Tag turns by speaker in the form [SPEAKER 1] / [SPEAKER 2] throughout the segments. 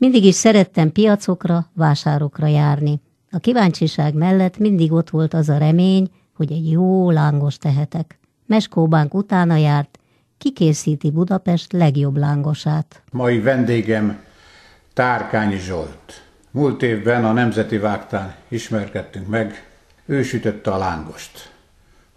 [SPEAKER 1] Mindig is szerettem piacokra, vásárokra járni. A kíváncsiság mellett mindig ott volt az a remény, hogy egy jó lángos tehetek. Meskóbánk utána járt, kikészíti Budapest legjobb lángosát.
[SPEAKER 2] Mai vendégem Tárkányi Zsolt. Múlt évben a Nemzeti Vágtán ismerkedtünk meg, ő sütötte a lángost.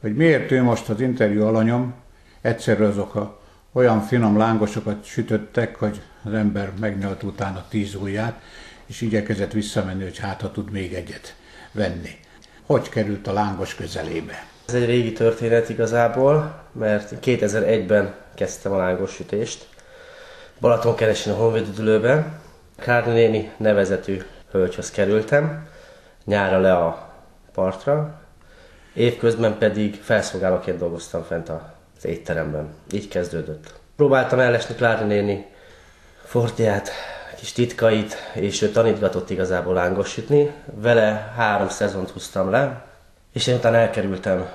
[SPEAKER 2] Hogy miért ő most az interjú alanyom, egyszerű azok a olyan finom lángosokat sütöttek, hogy az ember megnyalt utána tíz ujját, és igyekezett visszamenni, hogy hát ha tud még egyet venni. Hogy került a lángos közelébe?
[SPEAKER 3] Ez egy régi történet igazából, mert 2001-ben kezdtem a lángos sütést. Balatonkeresen a Honvédüdülőben. Kárdi néni nevezetű hölgyhöz kerültem, nyára le a partra, évközben pedig felszolgálóként dolgoztam fent az étteremben. Így kezdődött. Próbáltam ellesni Klári néni fortját, kis titkait, és ő tanítgatott igazából lángos sütni. Vele három szezont húztam le, és én utána elkerültem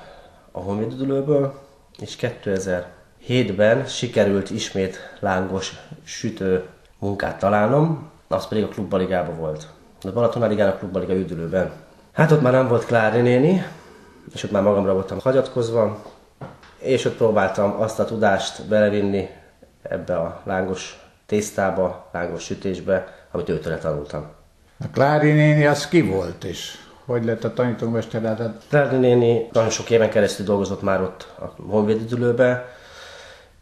[SPEAKER 3] a honvédülőből, és 2007-ben sikerült ismét lángos sütő munkát találnom, az pedig a klubbaligában volt. A Balatonaligának klubbaliga üdülőben. Hát ott már nem volt Klári néni, és ott már magamra voltam hagyatkozva, és ott próbáltam azt a tudást belevinni ebbe a lángos tésztába, lángos sütésbe, amit őtőle tanultam.
[SPEAKER 2] A Klári néni az ki volt, és hogy lett a tanítómester?
[SPEAKER 3] Klári néni nagyon sok éven keresztül dolgozott már ott a honvédüdülőbe,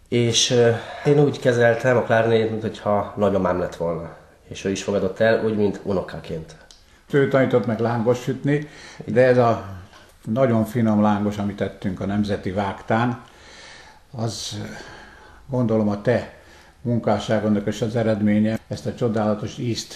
[SPEAKER 3] és én úgy kezeltem a Klári nénit, mintha nagyomám lett volna. És ő is fogadott el, úgy, mint unokáként.
[SPEAKER 2] Ő tanított meg lángos sütni, de ez a nagyon finom lángos, amit tettünk a Nemzeti Vágtán, az gondolom a te munkásságodnak is az eredménye. Ezt a csodálatos ízt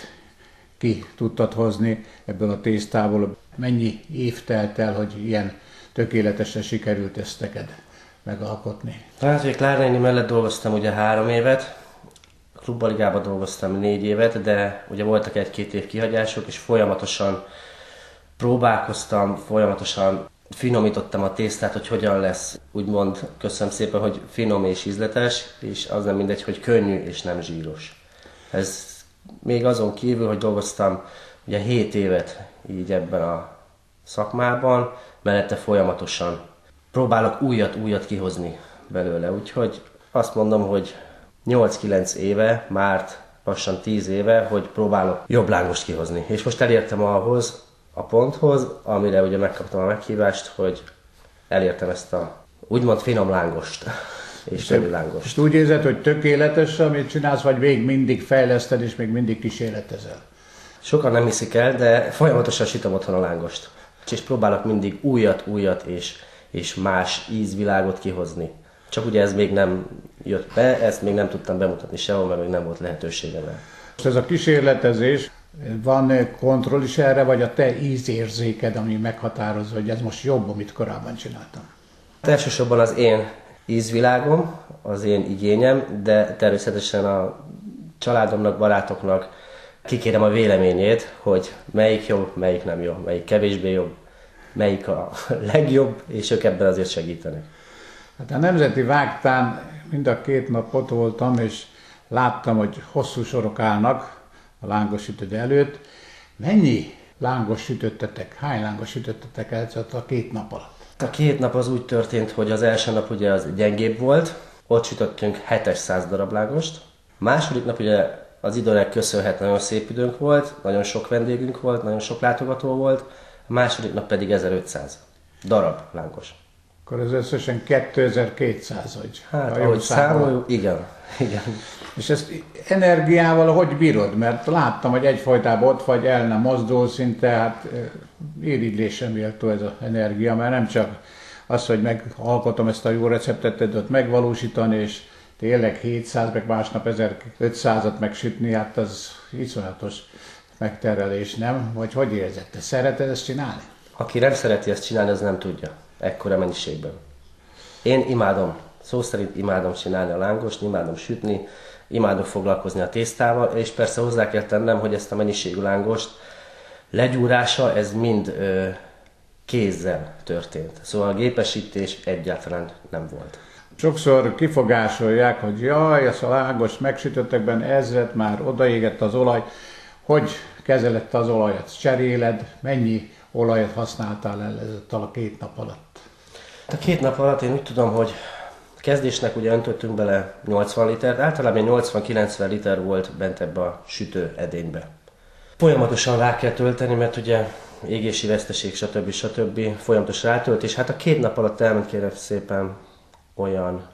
[SPEAKER 2] ki tudtad hozni ebből a tésztából. Mennyi év telt el, hogy ilyen tökéletesen sikerült ezt neked megalkotni?
[SPEAKER 3] Hát, hogy Klárnéni mellett dolgoztam ugye három évet, a klubbaligában dolgoztam négy évet, de ugye voltak egy-két év kihagyások, és folyamatosan próbálkoztam, folyamatosan finomítottam a tésztát, hogy hogyan lesz, úgymond, köszönöm szépen, hogy finom és ízletes, és az nem mindegy, hogy könnyű és nem zsíros. Ez még azon kívül, hogy dolgoztam ugye 7 évet így ebben a szakmában, mellette folyamatosan próbálok újat, újat kihozni belőle. Úgyhogy azt mondom, hogy 8-9 éve, már lassan 10 éve, hogy próbálok jobb lángost kihozni. És most elértem ahhoz, a ponthoz, amire ugye megkaptam a meghívást, hogy elértem ezt a úgymond finom lángost és többi lángost.
[SPEAKER 2] És úgy érzed, hogy tökéletes, amit csinálsz, vagy még mindig fejleszted, és még mindig kísérletezel?
[SPEAKER 3] Sokan nem hiszik el, de folyamatosan sütöm otthon a lángost. És próbálok mindig újat, újat és, és más ízvilágot kihozni. Csak ugye ez még nem jött be, ezt még nem tudtam bemutatni sehol, mert még nem volt lehetőségem.
[SPEAKER 2] Ez a kísérletezés, van kontroll is erre, vagy a te ízérzéked, ami meghatározza, hogy ez most jobb, amit korábban csináltam?
[SPEAKER 3] Hát elsősorban az én ízvilágom, az én igényem, de természetesen a családomnak, barátoknak kikérem a véleményét, hogy melyik jobb, melyik nem jó, melyik kevésbé jobb, melyik a legjobb, és ők ebben azért segítenek.
[SPEAKER 2] Hát a Nemzeti Vágtán mind a két nap ott voltam, és láttam, hogy hosszú sorok állnak, a lángos sütőd előtt. Mennyi lángos sütöttetek? Hány lángos sütöttetek el a két nap alatt?
[SPEAKER 3] A két nap az úgy történt, hogy az első nap ugye az gyengébb volt, ott sütöttünk 700 darab lángost. Második nap ugye az időnek köszönhet nagyon szép időnk volt, nagyon sok vendégünk volt, nagyon sok látogató volt, a második nap pedig 1500 darab lángos.
[SPEAKER 2] Akkor ez összesen 2200, hogy
[SPEAKER 3] Hát, ahogy számoljuk, igen, igen.
[SPEAKER 2] És ezt energiával hogy bírod? Mert láttam, hogy egyfajtában ott vagy, el nem mozdul szinte, hát irigylésem méltó ez az energia, mert nem csak az, hogy megalkotom ezt a jó receptet, tudod megvalósítani, és tényleg 700, meg másnap 1500-at megsütni, hát az iszonyatos megterelés, nem? Vagy hogy érzed? Te szereted ezt csinálni?
[SPEAKER 3] Aki nem szereti ezt csinálni, az nem tudja ekkora mennyiségben. Én imádom, szó szerint imádom csinálni a lángost, imádom sütni, imádok foglalkozni a tésztával, és persze hozzá kell tennem, hogy ezt a mennyiségű lángost legyúrása, ez mind ö, kézzel történt. Szóval a gépesítés egyáltalán nem volt.
[SPEAKER 2] Sokszor kifogásolják, hogy jaj, ezt a lángos megsütöttek benne ezret, már odaégett az olaj. Hogy kezelett az olajat? Cseréled? Mennyi olajat használtál el ezzel a két nap alatt?
[SPEAKER 3] A két nap alatt én úgy tudom, hogy kezdésnek ugye öntöttünk bele 80 litert, általában 80-90 liter volt bent ebbe a sütő edénybe. Folyamatosan rá kell tölteni, mert ugye égési veszteség, stb. stb. folyamatos rátöltés. Hát a két nap alatt elment kérem szépen olyan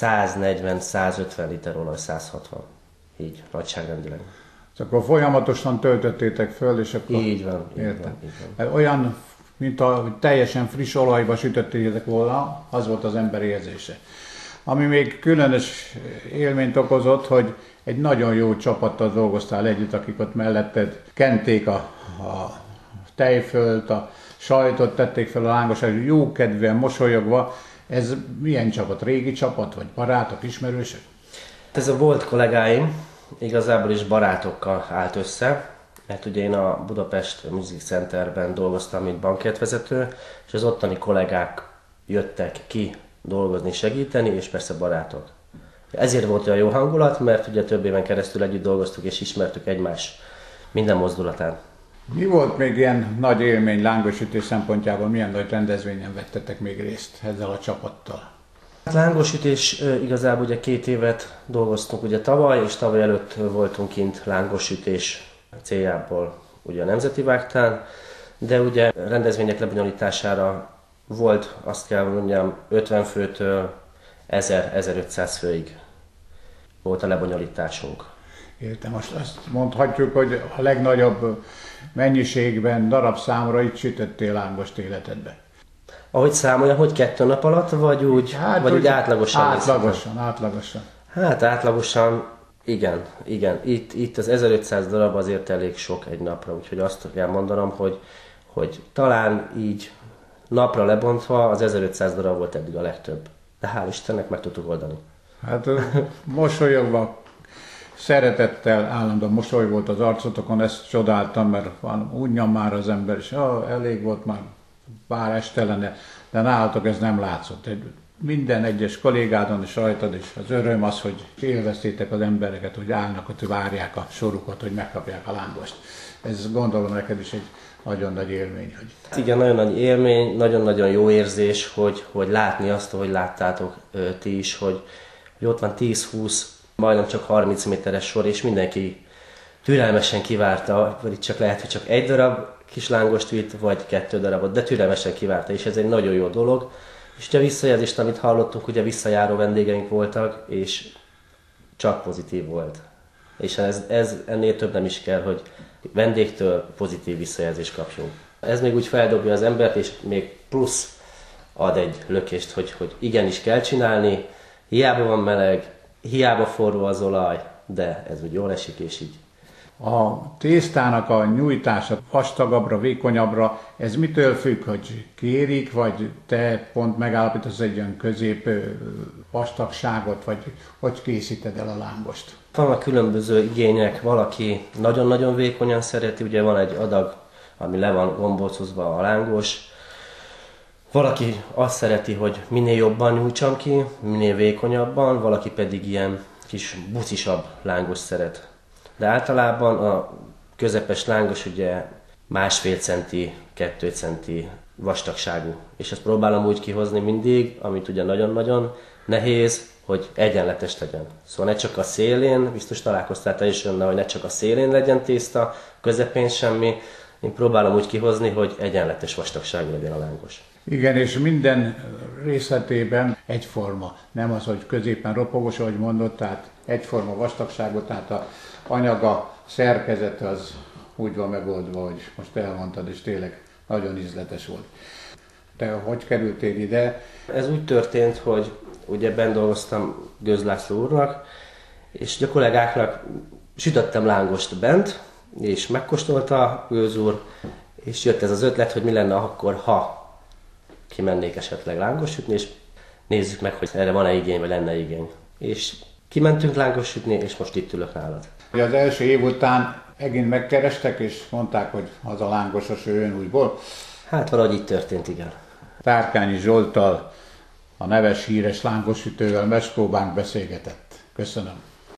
[SPEAKER 3] 140-150 liter olaj, 160. Így, nagyságrendileg.
[SPEAKER 2] Csak akkor folyamatosan töltöttétek föl, és akkor...
[SPEAKER 3] Így van, így
[SPEAKER 2] Értem.
[SPEAKER 3] van, így van.
[SPEAKER 2] Hát Olyan, mint a teljesen friss olajba sütöttétek volna, az volt az ember érzése. Ami még különös élményt okozott, hogy egy nagyon jó csapattal dolgoztál együtt, akik ott melletted kenték a, a tejfölt, a sajtot tették fel a lángos, jó kedvűen, mosolyogva. Ez milyen csapat? Régi csapat, vagy barátok, ismerősök?
[SPEAKER 3] Ez a volt kollégáim igazából is barátokkal állt össze, mert ugye én a Budapest Music Centerben dolgoztam, mint bankértvezető, és az ottani kollégák jöttek ki dolgozni, segíteni, és persze barátok. Ezért volt olyan jó hangulat, mert ugye több éven keresztül együtt dolgoztuk és ismertük egymás minden mozdulatán.
[SPEAKER 2] Mi volt még ilyen nagy élmény lángosütés szempontjából? Milyen nagy rendezvényen vettetek még részt ezzel a csapattal?
[SPEAKER 3] Hát Lángosütés igazából ugye két évet dolgoztunk ugye tavaly, és tavaly előtt voltunk kint lángosütés céljából ugye a Nemzeti Vágtán, de ugye rendezvények lebonyolítására volt, azt kell mondjam, 50 főtől 1000-1500 főig volt a lebonyolításunk.
[SPEAKER 2] Értem, most azt mondhatjuk, hogy a legnagyobb mennyiségben, darabszámra itt sütöttél lángost életedbe.
[SPEAKER 3] Ahogy számoljam, hogy kettő nap alatt, vagy úgy, hát, vagy úgy átlagosan? nézhetem?
[SPEAKER 2] Átlagosan, átlagosan.
[SPEAKER 3] Hát átlagosan igen, igen. Itt, itt az 1500 darab azért elég sok egy napra, úgyhogy azt kell mondanom, hogy, hogy talán így napra lebontva az 1500 darab volt eddig a legtöbb. De hál' Istennek meg tudtuk oldani.
[SPEAKER 2] Hát mosolyogva, szeretettel, állandóan mosoly volt az arcotokon, ezt csodáltam, mert van, unjan már az ember, és ah, elég volt már, bár este de nálatok ez nem látszott. Egy, minden egyes kollégádon és rajtad is az öröm az, hogy élveztétek az embereket, hogy állnak ott, várják a sorukat, hogy megkapják a lángost. Ez gondolom neked is egy nagyon nagy élmény, hogy
[SPEAKER 3] igen, nagyon nagy élmény, nagyon-nagyon jó érzés, hogy, hogy látni azt, hogy láttátok ö, ti is, hogy, hogy ott van 10-20, majdnem csak 30 méteres sor, és mindenki türelmesen kivárta, vagy itt csak lehet, hogy csak egy darab kis lángost vitt, vagy kettő darabot, de türelmesen kivárta, és ez egy nagyon jó dolog. És ugye a visszajelzést, amit hallottunk, ugye visszajáró vendégeink voltak, és csak pozitív volt. És ez, ez ennél több nem is kell, hogy vendégtől pozitív visszajelzést kapjunk. Ez még úgy feldobja az embert, és még plusz ad egy lökést, hogy, hogy igenis kell csinálni, hiába van meleg, hiába forró az olaj, de ez úgy jól esik, és így.
[SPEAKER 2] A tésztának a nyújtása vastagabbra, vékonyabbra, ez mitől függ, hogy kérik, vagy te pont megállapítasz egy olyan közép vastagságot, vagy hogy készíted el a lángost?
[SPEAKER 3] Vannak különböző igények, valaki nagyon-nagyon vékonyan szereti, ugye van egy adag, ami le van gombócozva a lángos, valaki azt szereti, hogy minél jobban nyújtsam ki, minél vékonyabban, valaki pedig ilyen kis bucisabb lángos szeret. De általában a közepes lángos ugye másfél centi, kettő centi vastagságú. És ezt próbálom úgy kihozni mindig, amit ugye nagyon-nagyon nehéz, hogy egyenletes legyen. Szóval ne csak a szélén, biztos találkoztál te is önnel, hogy ne csak a szélén legyen tészta, közepén semmi. Én próbálom úgy kihozni, hogy egyenletes vastagságú legyen a lángos.
[SPEAKER 2] Igen, és minden részletében egyforma. Nem az, hogy középen ropogos, ahogy mondott, tehát egyforma vastagságot, tehát a anyaga, szerkezete az úgy van megoldva, hogy most elmondtad, és tényleg nagyon ízletes volt. Te hogy kerültél ide?
[SPEAKER 3] Ez úgy történt, hogy ugye benn dolgoztam Gőz László úrnak, és ugye a kollégáknak sütöttem lángost bent, és megkóstolta Gőz úr, és jött ez az ötlet, hogy mi lenne akkor, ha kimennék esetleg lángos sütni, és nézzük meg, hogy erre van-e igény, vagy lenne igény. És kimentünk lángos sütni, és most itt ülök nálad.
[SPEAKER 2] Az első év után megint megkerestek, és mondták, hogy az a lángosos jön újból.
[SPEAKER 3] Hát valahogy így történt, igen.
[SPEAKER 2] Tárkányi Zsolttal a neves híres lángosütővel Meskóbánk beszélgetett. Köszönöm.